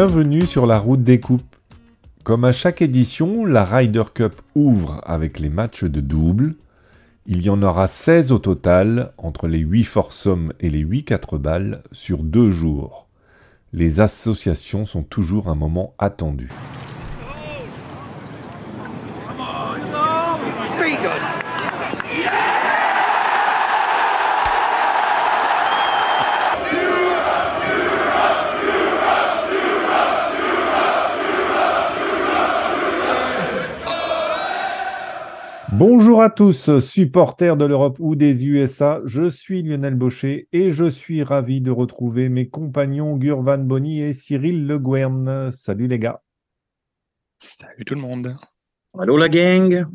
Bienvenue sur la route des coupes. Comme à chaque édition, la Ryder Cup ouvre avec les matchs de double. Il y en aura 16 au total, entre les 8 foursomes et les 8 4 balles, sur deux jours. Les associations sont toujours un moment attendu. Bonjour à tous, supporters de l'Europe ou des USA. Je suis Lionel Baucher et je suis ravi de retrouver mes compagnons Gurvan Bonny et Cyril Le Guern. Salut les gars. Salut tout le monde. Allô la gang.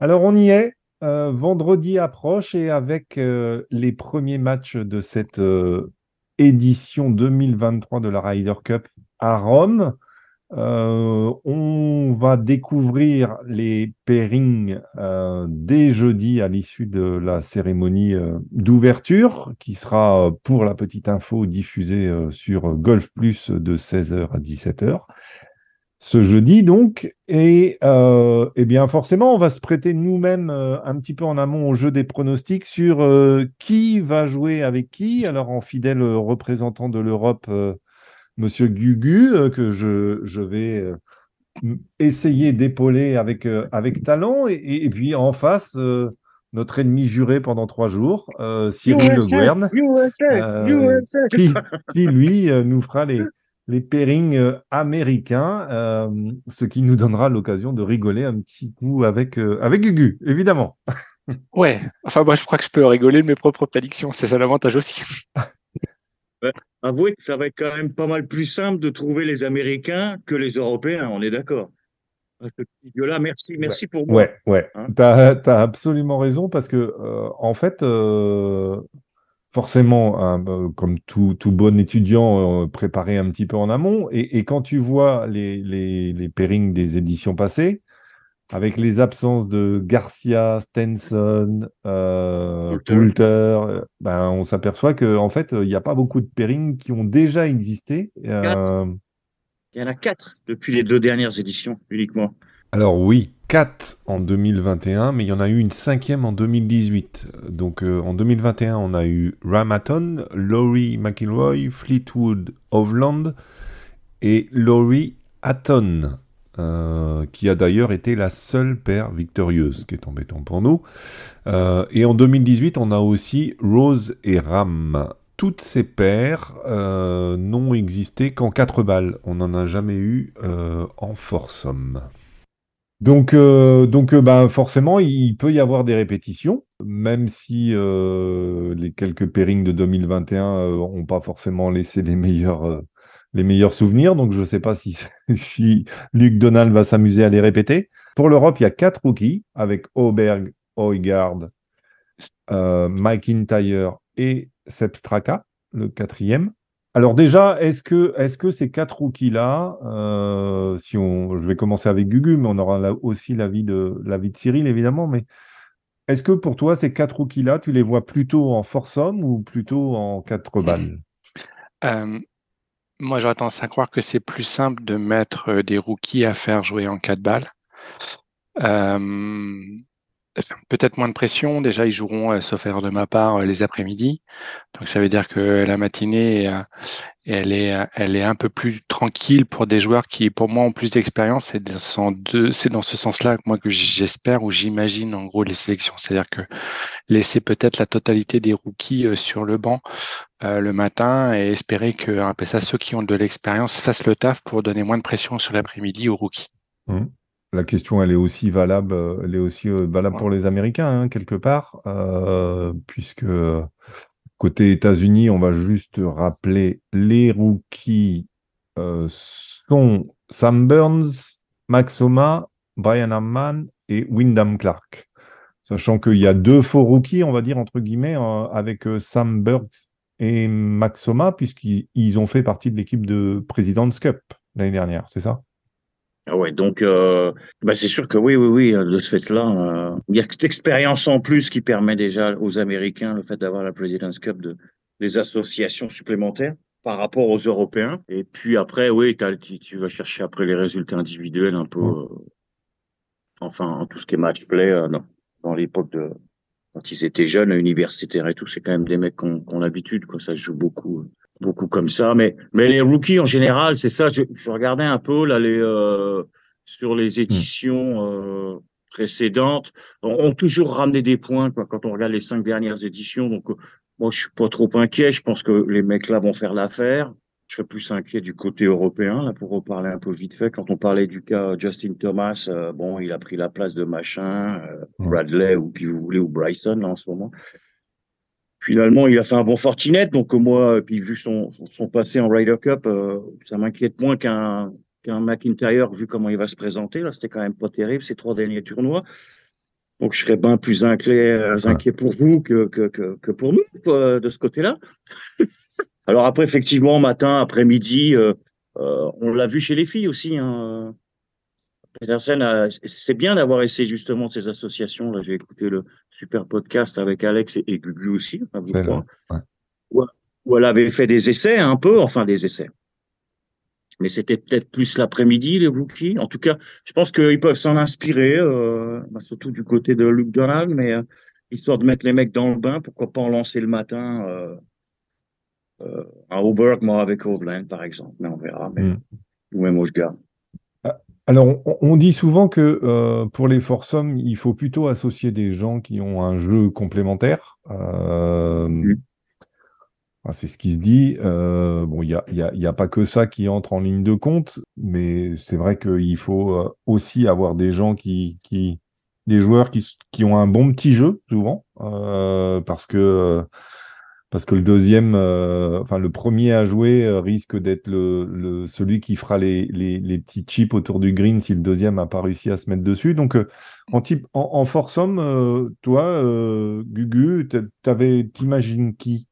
Alors on y est. Euh, vendredi approche et avec euh, les premiers matchs de cette euh, édition 2023 de la Ryder Cup à Rome. Euh, on va découvrir les pairings euh, dès jeudi à l'issue de la cérémonie euh, d'ouverture qui sera, pour la petite info, diffusée sur Golf Plus de 16h à 17h. Ce jeudi donc, et eh bien forcément, on va se prêter nous-mêmes un petit peu en amont au jeu des pronostics sur qui va jouer avec qui. Alors en fidèle représentant de l'Europe, Monsieur Gugu, euh, que je, je vais euh, essayer d'épauler avec, euh, avec talent. Et, puis en face, notre ennemi juré pendant trois jours, Cyril Le Guern, qui, lui nous fera les, les pairings américains, ce qui nous donnera l'occasion de rigoler un petit coup avec, avec Gugu, évidemment. ouais, enfin moi je crois que je peux rigoler de mes propres prédictions, c'est ça l'avantage aussi. avouez que ça va être quand même pas mal plus simple de trouver les Américains que les Européens, on est d'accord. Là, merci, merci pour moi. Ouais, ouais. Hein tu as, absolument raison parce que, euh, en fait, euh, forcément, hein, bah, comme tout, tout, bon étudiant, euh, préparé un petit peu en amont, et, et quand tu vois les, les, les pairings des éditions passées, avec les absences de Garcia, Stenson, euh, Poulter, euh, ben, on s'aperçoit qu'en en fait, il n'y a pas beaucoup de pairings qui ont déjà existé. Euh... Il y en a quatre depuis les deux dernières éditions uniquement. Alors oui, quatre en 2021, mais il y en a eu une cinquième en 2018. Donc euh, en 2021, on a eu Ramaton, Laurie McIlroy, Fleetwood Hovland et Laurie Hatton. Euh, qui a d'ailleurs été la seule paire victorieuse, ce qui est embêtant pour nous. Euh, et en 2018, on a aussi Rose et Ram. Toutes ces paires euh, n'ont existé qu'en 4 balles. On n'en a jamais eu en foursome. Donc, donc ben, forcément, il peut y avoir des répétitions, même si les quelques pairings de 2021 n'ont pas forcément laissé les meilleurs les meilleurs souvenirs. Donc, je ne sais pas si, si Luc Donald va s'amuser à les répéter. Pour l'Europe, il y a quatre rookies avec Auberg, Oigard, euh, Mike Intyre et Seb Straka, le quatrième. Alors déjà, est-ce que, est que ces quatre rookies-là, euh, si je vais commencer avec Gugu, mais on aura aussi l'avis de, de Cyril, évidemment, mais est-ce que pour toi, ces quatre rookies-là, tu les vois plutôt en force homme ou plutôt en quatre balles? Euh, moi, j'aurais tendance à croire que c'est plus simple de mettre euh, des rookies à faire jouer en 4 balles. Euh, peut-être moins de pression. Déjà, ils joueront, euh, sauf erreur de ma part, les après-midi. Donc, ça veut dire que la matinée, elle est, elle est un peu plus tranquille pour des joueurs qui, pour moi, ont plus d'expérience. C'est dans ce sens-là, moi, que j'espère ou j'imagine, en gros, les sélections. C'est-à-dire que laisser peut-être la totalité des rookies sur le banc euh, le matin et espérer que ça, ceux qui ont de l'expérience fassent le taf pour donner moins de pression sur l'après-midi aux rookies. Mmh. La question, elle est aussi valable, euh, elle est aussi euh, valable pour les Américains, hein, quelque part, puisque côté États-Unis, on va juste rappeler les rookies sont Sam Burns, Max Homa, Brian Amman et Wyndham Clark. Sachant qu'il y a deux faux rookies, on va dire, entre guillemets, avec Sam Burns et Maxoma, puisqu'ils ont fait partie de l'équipe de President's Cup l'année dernière, c'est ça? Ah ouais, donc euh, bah c'est sûr que oui, oui, oui, de ce fait-là, euh, il y a cette expérience en plus qui permet déjà aux Américains le fait d'avoir la President's Cup de des associations supplémentaires. par rapport aux Européens. Et puis après, oui, tu, vas chercher après les résultats individuels un peu, euh, enfin, tout ce qui est match play euh, dans l'époque de quand ils étaient jeunes, universitaires et tout, c'est quand même des mecs qui ont, l'habitude, quoi. Ça joue beaucoup, beaucoup comme ça. Mais, mais les rookies en général, c'est ça. Je, regardais un peu là les euh, sur les hmm. éditions précédentes, ont toujours ramené des points quoi, quand on regarde les cinq dernières éditions. Donc moi, je suis pas trop inquiet. Je pense que les mecs là vont faire l'affaire. Je serais plus inquiet du côté européen, là, pour reparler un peu vite fait. Quand on parlait du cas Justin Thomas, euh, bon, il a pris la place de machin, euh, Bradley, ou qui vous voulez, ou Bryson, là, en ce moment. Finalement, il a fait un bon Fortinet, donc moi, puis vu son, son passé en Ryder Cup, euh, ça m'inquiète moins qu'un qu'un McIntyre, vu comment il va se présenter. Là, c'était quand même pas terrible, ces trois derniers tournois. Donc, je serais bien plus inquiet, euh, inquiet pour vous que, que, que, pour nous, de ce côté-là. Alors après, effectivement, matin, après-midi, euh, euh, on l'a vu chez les filles aussi. Hein. C'est bien d'avoir essayé justement ces associations. Là, j'ai écouté le super podcast avec Alex et, Gugu aussi. Enfin, où, où, elle avait fait des essais un peu, enfin des essais mais c'était peut-être plus l'après-midi, les rookies. En tout cas, je pense qu'ils peuvent s'en inspirer, euh, bah, surtout du côté de Luke Donald, mais euh, histoire de mettre les mecs dans le bain, pourquoi pas en lancer le matin euh, euh à Auberg, moi avec Hovland, par exemple. Mais on verra, mais, mm. ou même ah, Alors, on, dit souvent que pour les foursomes, il faut plutôt associer des gens qui ont un jeu complémentaire. Mm c'est ce qui se dit. Euh, bon, il n'y a, y a, y a, pas que ça qui entre en ligne de compte, mais c'est vrai qu'il faut euh, aussi avoir des gens qui, qui des joueurs qui, qui ont un bon petit jeu souvent, euh, parce que parce que le deuxième, enfin le premier à jouer risque d'être le, celui qui fera les, les, petits chips autour du green si le deuxième n'a pas réussi à se mettre dessus. Donc en type en, force homme, toi, Gugu, t'imagines qui?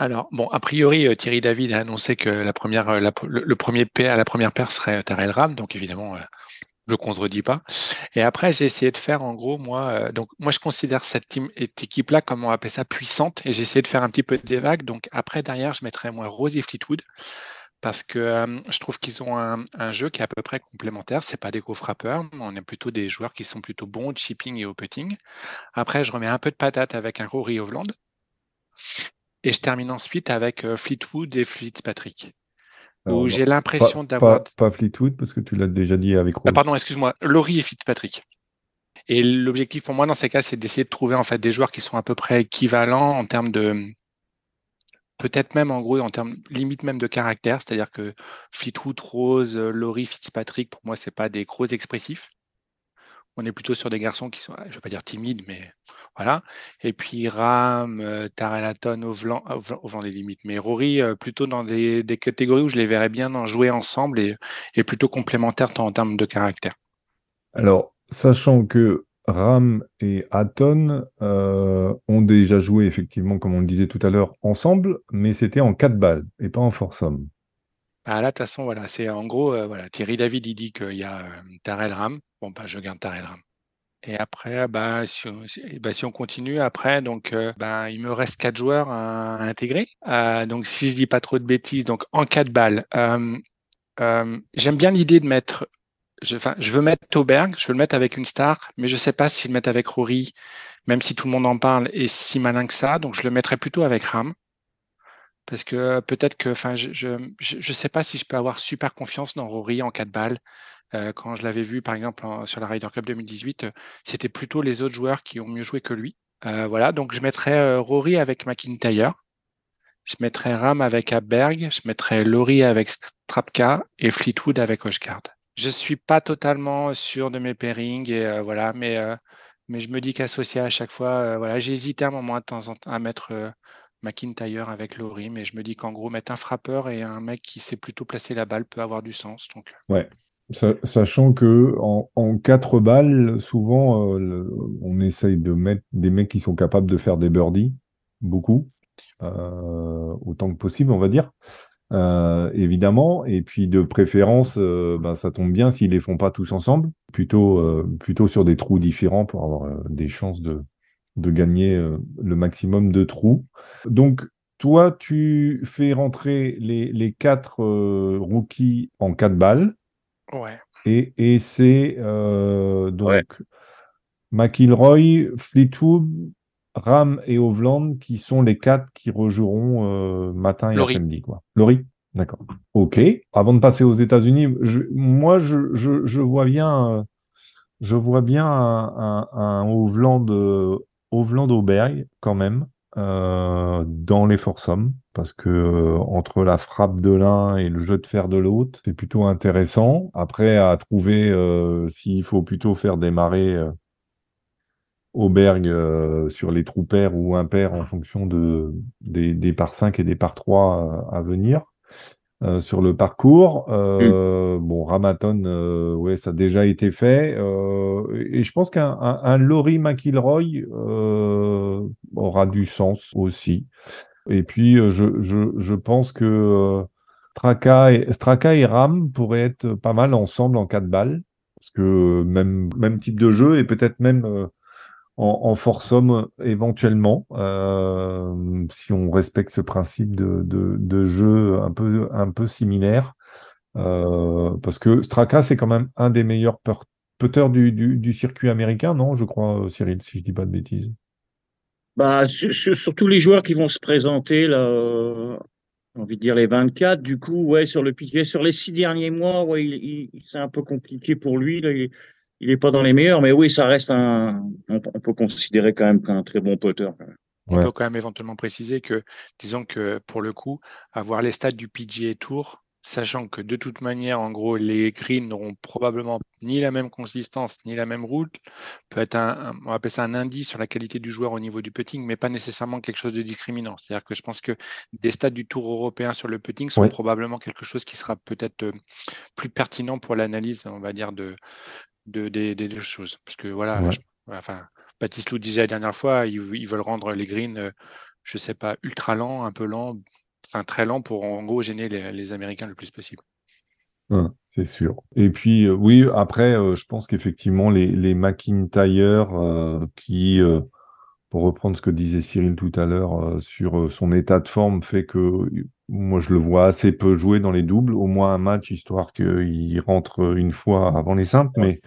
Alors, bon, a priori, euh, Thierry David a annoncé que la première, euh, le, premier paire, la première paire serait Tarel Ram, donc évidemment, euh, je ne contredis pas. Et après, j'ai essayé de faire, en gros, moi, donc moi, je considère cette, équipe-là, comme on appelle ça, puissante, et j'ai essayé de faire un petit peu des vagues. Donc après, derrière, je mettrais moi Rosie Fleetwood, parce que je trouve qu'ils ont un, jeu qui est à peu près complémentaire. C'est pas des gros frappeurs, on est plutôt des joueurs qui sont plutôt bons au chipping et au putting. Après, je remets un peu de patate avec un Rory Hovland. Et je termine ensuite avec euh, Fleetwood et Fitzpatrick. Où j'ai l'impression d'avoir. Pas, Fleetwood, parce que tu l'as déjà dit avec ah, pardon, excuse-moi. Laurie et Fitzpatrick. Et l'objectif pour moi dans ces cas, c'est d'essayer de trouver en fait des joueurs qui sont à peu près équivalents en termes de. Peut-être même en gros en termes limite même de caractère, c'est-à-dire que Fleetwood, Rose, Laurie, Fitzpatrick, pour moi, c'est pas des gros expressifs. On est plutôt sur des garçons qui sont, je ne vais pas dire timides, mais voilà. Et puis Ram, euh, Tarelaton, au vent des limites. Mais Rory, euh, plutôt dans des, catégories où je les verrais bien en jouer ensemble et, plutôt complémentaires en termes de caractère. Alors, sachant que Ram et Aton euh, ont déjà joué, effectivement, comme on le disait tout à l'heure, ensemble, mais c'était en 4 balles et pas en force-homme. Ah là, de toute façon, voilà, c'est en gros, voilà, Thierry David, il dit qu'il y a Tarel Ram. Bon, bah, je garde Tarel Ram. Et après, bah, si, on, bah, si on continue, après, donc, euh, bah, il me reste quatre joueurs à, intégrer. Euh, donc, si je dis pas trop de bêtises, donc en quatre balles, euh, j'aime bien l'idée de mettre. Je, je veux mettre Tauberg, je veux le mettre avec une star, mais je sais pas s'il le mettre avec Rory, même si tout le monde en parle, et si malin que ça. Donc, je le mettrais plutôt avec Ram. Parce que peut-être que, je, je sais pas si je peux avoir super confiance dans Rory en quatre balles. Euh, quand je l'avais vu, par exemple, sur la Ryder Cup 2018, euh, c'était plutôt les autres joueurs qui ont mieux joué que lui. Euh, voilà, donc je mettrais Rory avec McIntyre. Je mettrais Ram avec Abberg, je mettrais Laurie avec Strapka et Fleetwood avec Oshkard. Je suis pas totalement sûr de mes pairings et voilà, mais je me dis qu'associé à chaque fois, voilà, j'ai hésité un moment de temps en temps à mettre McIntyre avec Laurie, mais je me dis qu'en gros mettre un frappeur et un mec qui sait plutôt placer la balle peut avoir du sens. Donc ouais, Sachant que en, quatre balles, souvent, euh, on essaye de mettre des mecs qui sont capables de faire des birdies, beaucoup, euh, autant que possible, on va dire, euh, évidemment. Et puis de préférence, ben, ça tombe bien s'ils les font pas tous ensemble, plutôt, plutôt sur des trous différents pour avoir des chances de, de gagner le maximum de trous. Donc, toi, tu fais rentrer les, les quatre rookies en quatre balles. Ouais. Et, et c'est donc McIlroy, Fleetwood, Ram et Hovland qui sont les quatre qui rejoueront matin et après-midi. Laurie D'accord. OK. Avant de passer aux États-Unis, moi, je, je, vois bien, je vois bien un, un, un Hovland, Auberg quand même euh, dans les foursomes parce que euh, entre la frappe de l'un et le jeu de fer de l'autre, c'est plutôt intéressant. Après, à trouver euh, s'il faut plutôt faire démarrer Auberg sur les trous pairs ou impairs en fonction de, des, des par 5 et des par 3 à venir. Euh, sur le parcours. Euh, mm. Bon, Ramaton, euh, ouais, ça a déjà été fait. et je pense qu'un un, Laurie McIlroy aura du sens aussi. Et puis, je, je, je pense que Straka et, Straka et Ram pourraient être pas mal ensemble en quatre balles. Parce que même, même type de jeu et peut-être même en, force homme éventuellement, euh, si on respecte ce principe de, de, jeu un peu, un peu similaire. Euh, parce que Straka, c'est quand même un des meilleurs putters du, du, circuit américain, non Je crois, Cyril, si je dis pas de bêtises. Bah, sur, tous les joueurs qui vont se présenter, là, j'ai envie de dire les 24, du coup, ouais, sur le sur les six derniers mois, ouais, c'est un peu compliqué pour lui. Là, il n'est pas dans les meilleurs, mais oui, ça reste un. On, peut considérer quand même qu'un très bon potter. On peut quand même éventuellement préciser que, disons que pour le coup, avoir les stats du PGA Tour, sachant que de toute manière, en gros, les greens n'auront probablement ni la même consistance ni la même route, peut être un, on appelle ça un indice sur la qualité du joueur au niveau du putting, mais pas nécessairement quelque chose de discriminant. C'est-à-dire que je pense que des stats du Tour européen sur le putting sont probablement quelque chose qui sera peut-être euh, plus pertinent pour l'analyse, on va dire, de, des deux choses. Parce que voilà, enfin, Baptiste Lou disait la dernière fois, ils, veulent rendre les greens, euh, je sais pas, ultra lents, un peu lents, enfin très lents pour en gros gêner les, Américains le plus possible. c'est sûr. Et puis, euh, oui, après, euh, je pense qu'effectivement, les, les McIntyre qui, pour reprendre ce que disait Cyril tout à l'heure sur son état de forme, fait que moi, je le vois assez peu jouer dans les doubles, au moins un match, histoire qu'il rentre une fois avant les simples, mais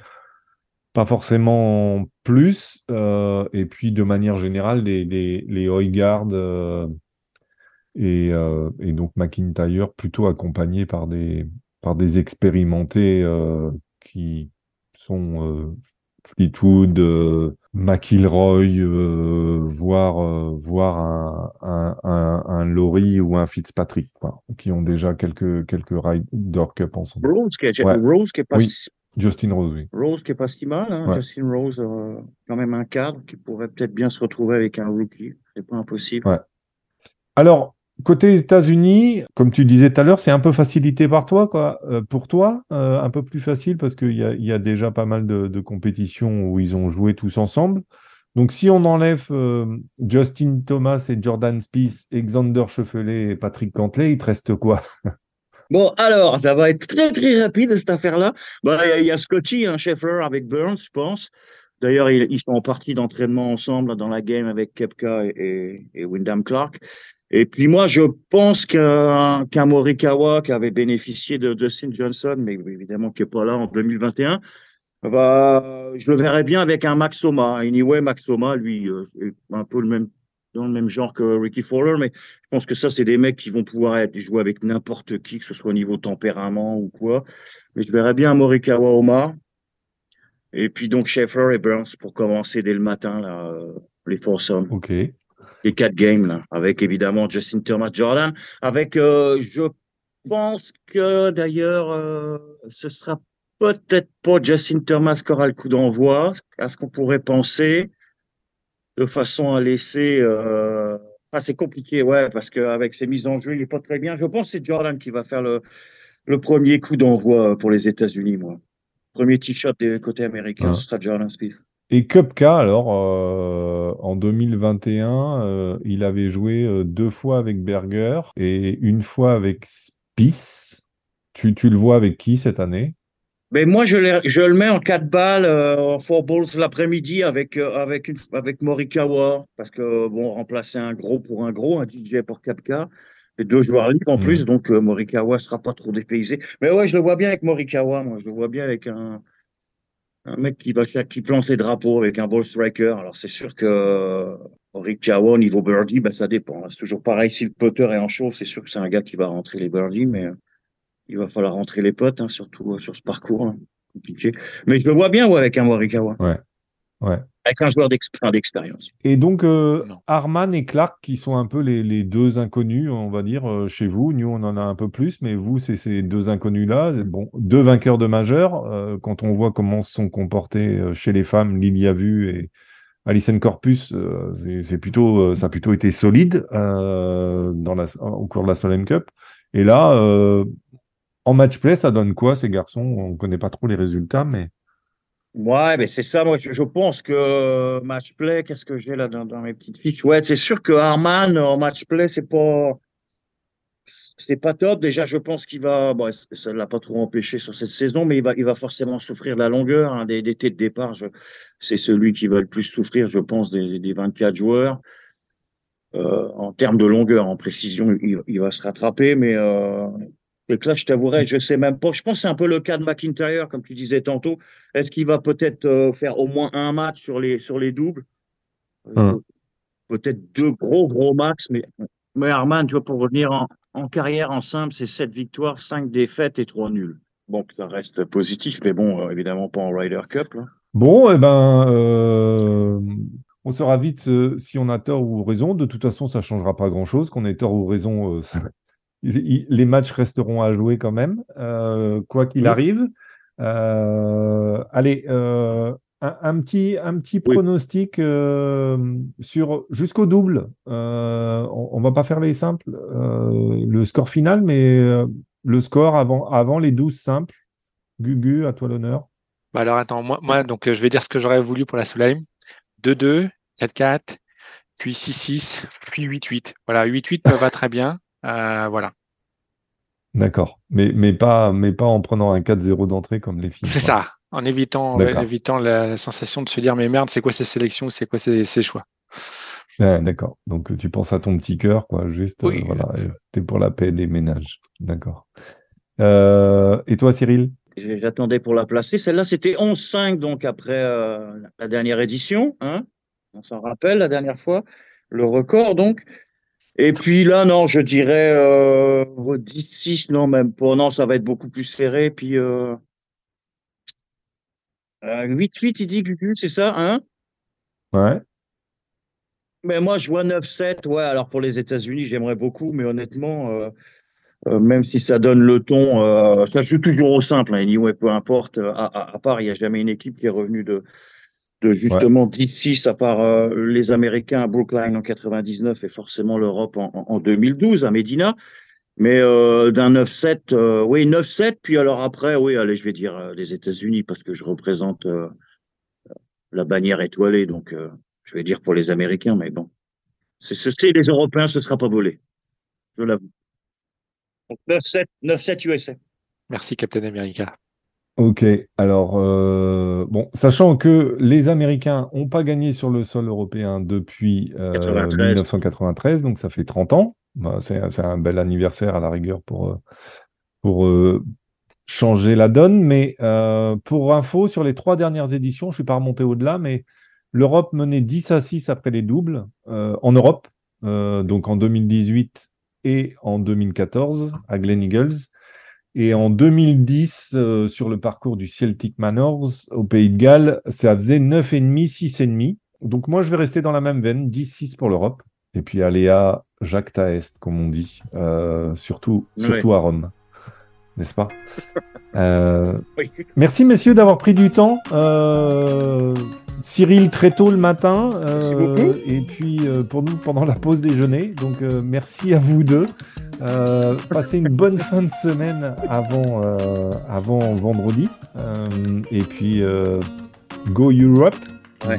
pas forcément plus. Euh, et puis, de manière générale, les, les, les euh, euh, et, donc McIntyre plutôt accompagnés par des, par des expérimentés qui sont Fleetwood, McIlroy, voire, euh, voir un, un, un, Laurie ou un Fitzpatrick, qui ont déjà quelques, quelques Ryder Cup ensemble. Rose qui est, Rose qui est pas Justin Rose, oui. Rose qui est pas si mal. Hein. Justin Rose, quand même un cadre qui pourrait peut-être bien se retrouver avec un rookie. C'est pas impossible. Ouais. Alors, Côté États-Unis, comme tu disais tout à l'heure, c'est un peu facilité par toi, quoi. Euh, pour toi, euh, un peu plus facile parce qu'il y, y, a déjà pas mal de, compétitions où ils ont joué tous ensemble. Donc, si on enlève euh, Justin Thomas et Jordan Spieth, Alexander Schauffele et Patrick Cantley, il te reste quoi? Bon, alors, ça va être très très rapide cette affaire-là. Bah, il y, a Scotty, un hein, avec Burns, je pense. D'ailleurs, ils, sont en partie d'entraînement ensemble dans la game avec Kepka et, et Wyndham Clark. Et puis moi, je pense qu'un Morikawa qui avait bénéficié de Justin Johnson, mais évidemment qui n'est pas là en 2021, bah, je le verrais bien avec un Maxoma. Anyway, Maxoma, lui, euh, est un peu le même, dans le même genre que Ricky Fowler, mais je pense que ça, c'est des mecs qui vont pouvoir être, jouer avec n'importe qui, que ce soit au niveau tempérament ou quoi. Mais je verrais bien Morikawa Omar. Et puis donc Schaeffer et Burns pour commencer dès le matin, là, euh, les foursomes. OK les quatre games, là, avec évidemment Justin Thomas Jordan, avec, euh, je pense que d'ailleurs, euh, ce sera peut-être pas Justin Thomas qui aura le coup d'envoi, à ce qu'on pourrait penser, de façon à laisser. Euh... Enfin, c'est compliqué, ouais, parce qu'avec ses mises en jeu, il n'est pas très bien. Je pense que c'est Jordan qui va faire le, le premier coup d'envoi pour les États-Unis, moi. Premier t-shirt des côtés américains, ce sera Jordan Smith. Et Cupka, alors, euh, en 2021, euh, il avait joué euh, deux fois avec Berger et une fois avec Spice. Tu, tu le vois avec qui cette année? Mais moi, je, je le mets en 4 balles, euh, en 4 balls l'après-midi avec, euh, avec, avec Morikawa. Parce que, bon, remplacer un gros pour un gros, un DJ pour 4K. Et deux joueurs libres en mm. plus, donc euh, Morikawa sera pas trop dépaysé. Mais ouais, je le vois bien avec Morikawa, moi. Je le vois bien avec un, un mec qui va qui plante les drapeaux avec un ball striker. Alors, c'est sûr que Morikawa, au niveau birdie, ben, ça dépend. C'est toujours pareil. Si le putter est en chaud, c'est sûr que c'est un gars qui va rentrer les birdies, mais il va falloir rentrer les potes, hein, surtout euh, sur ce parcours. Hein. Compliqué. Mais je le vois bien ouais, avec un Morikawa. Ouais. Ouais. Avec un joueur d'expérience. Et donc, euh, Arman et Clark, qui sont un peu les, deux inconnus, on va dire, euh, chez vous. Nous, on en a un peu plus, mais vous, c'est ces deux inconnus-là. Bon, deux vainqueurs de majeur. quand on voit comment se sont comportés chez les femmes, Lilia Vu et Alison Corpus, c'est plutôt, ça a plutôt été solide dans la, au cours de la Solheim Cup. Et là, en match play, ça donne quoi ces garçons? On ne connaît pas trop les résultats, mais. Ouais, mais c'est ça. Moi, je, pense que match play, qu'est-ce que j'ai là dans, mes petites fiches? Ouais, c'est sûr que Arman en match play, c'est pas. C'est pas top. Déjà, je pense qu'il va. Bon, ça ne l'a pas trop empêché sur cette saison, mais il va, il va forcément souffrir de la longueur hein, des, des de départ. C'est celui qui va le plus souffrir, je pense, des, des 24 joueurs. Euh, en termes de longueur, en précision, il, il va se rattraper, mais euh, et que là, je t'avouerai, je ne sais même pas. Je pense que c'est un peu le cas de McIntyre, comme tu disais tantôt. Est-ce qu'il va peut-être euh, faire au moins un match sur les, sur les doubles? Euh, hum. Peut-être deux gros, gros matchs. Mais, mais Arman, tu vois, pour revenir en, carrière en simple, c'est sept victoires, cinq défaites et trois nuls. Bon, ça reste positif, mais bon, euh, évidemment pas en Ryder Cup. Bon, eh ben, on saura vite si on a tort ou raison. De toute façon, ça ne changera pas grand-chose. Qu'on ait tort ou raison, les matchs resteront à jouer quand même, euh, quoi qu'il arrive. Euh, allez, euh, un, petit, un petit pronostic sur jusqu'au double. on, ne va pas faire les simples, le score final, mais le score avant, avant les 12 simples. Gugu, à toi l'honneur. Bah alors attends, moi, moi donc je vais dire ce que j'aurais voulu pour la Soleil. 2-2, 4-4, puis 6-6, puis 8-8. Voilà, 8-8 me va très bien. Euh, voilà. D'accord. Mais, mais, pas, mais pas en prenant un 4-0 d'entrée comme les filles. C'est ça. En évitant, évitant la, sensation de se dire mais merde, c'est quoi ces sélections, c'est quoi ces, choix? D'accord. Donc tu penses à ton petit cœur, quoi. Juste, oui. voilà. T'es pour la paix des ménages. D'accord. Euh, et toi, Cyril? J'attendais pour la placer. Celle-là, c'était 11-5, donc après euh, la dernière édition. Hein On s'en rappelle la dernière fois. Le record, donc. Et puis là, non, je dirais euh, 10-6, non, même pas. Non, ça va être beaucoup plus serré. Puis euh, 8-8, euh, il dit, Gugu, c'est ça, hein? Ouais. Mais moi, je vois 9-7. Ouais, alors pour les États-Unis, j'aimerais beaucoup, mais honnêtement, euh, euh, même si ça donne le ton, ça joue toujours au simple. Hein, anyway, peu importe. À, à part, il n'y a jamais une équipe qui est revenue de, de justement ouais. 10 à part euh, les Américains à Brookline en 99 et forcément l'Europe en, en, 2012 à Medina. Mais euh, d'un 9-7, euh, oui, 9-7, puis alors après, oui, allez, je vais dire euh, les États-Unis parce que je représente euh, la bannière étoilée, donc je vais dire pour les Américains, mais bon. C'est les Européens, ce ne sera pas volé. Je l'avoue. 9-7 USA. Merci, Captain America. Ok, alors, euh, bon, sachant que les Américains n'ont pas gagné sur le sol européen depuis 1993, euh, donc ça fait 30 ans. Bah, c'est un bel anniversaire à la rigueur pour, euh, pour changer la donne. Mais pour info, sur les trois dernières éditions, je ne suis pas remonté au-delà, mais l'Europe menait 10 à 6 après les doubles en Europe, donc en 2018 et en 2014 à Glen Eagles. Et en 2010, euh, sur le parcours du Celtic Manors au Pays de Galles, ça faisait 9,5, 6,5. Donc moi, je vais rester dans la même veine, 10-6 pour l'Europe. Et puis Aléa, Jacques Taest, comme on dit, euh, surtout, surtout à Rome. N'est-ce pas? Euh, Merci, messieurs, d'avoir pris du temps. Cyril très tôt le matin et puis pour nous pendant la pause déjeuner. Donc merci à vous deux. Euh, passez une bonne fin de semaine avant, euh, avant vendredi. Euh, et puis, Go Europe,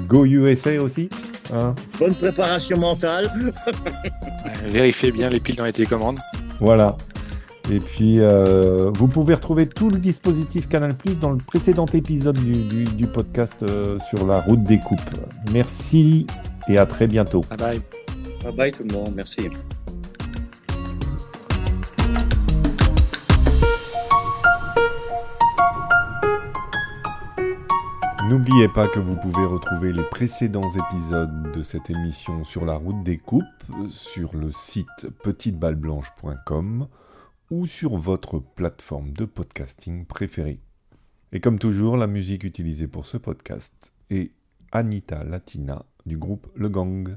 Go USA aussi. Hein. Bonne préparation mentale. Vérifiez bien les piles dans les télécommandes. Voilà. Et puis, euh, vous pouvez retrouver tout le dispositif Canal Plus dans le précédent épisode du, podcast euh, sur la route des coupes. Merci et à très bientôt. Bye bye. Bye bye tout le monde. Merci. N'oubliez pas que vous pouvez retrouver les précédents épisodes de cette émission sur la route des coupes sur le site petiteballeblanche.com ou sur votre plateforme de podcasting préférée. Et comme toujours, la musique utilisée pour ce podcast est Anita Latina du groupe Le Gang.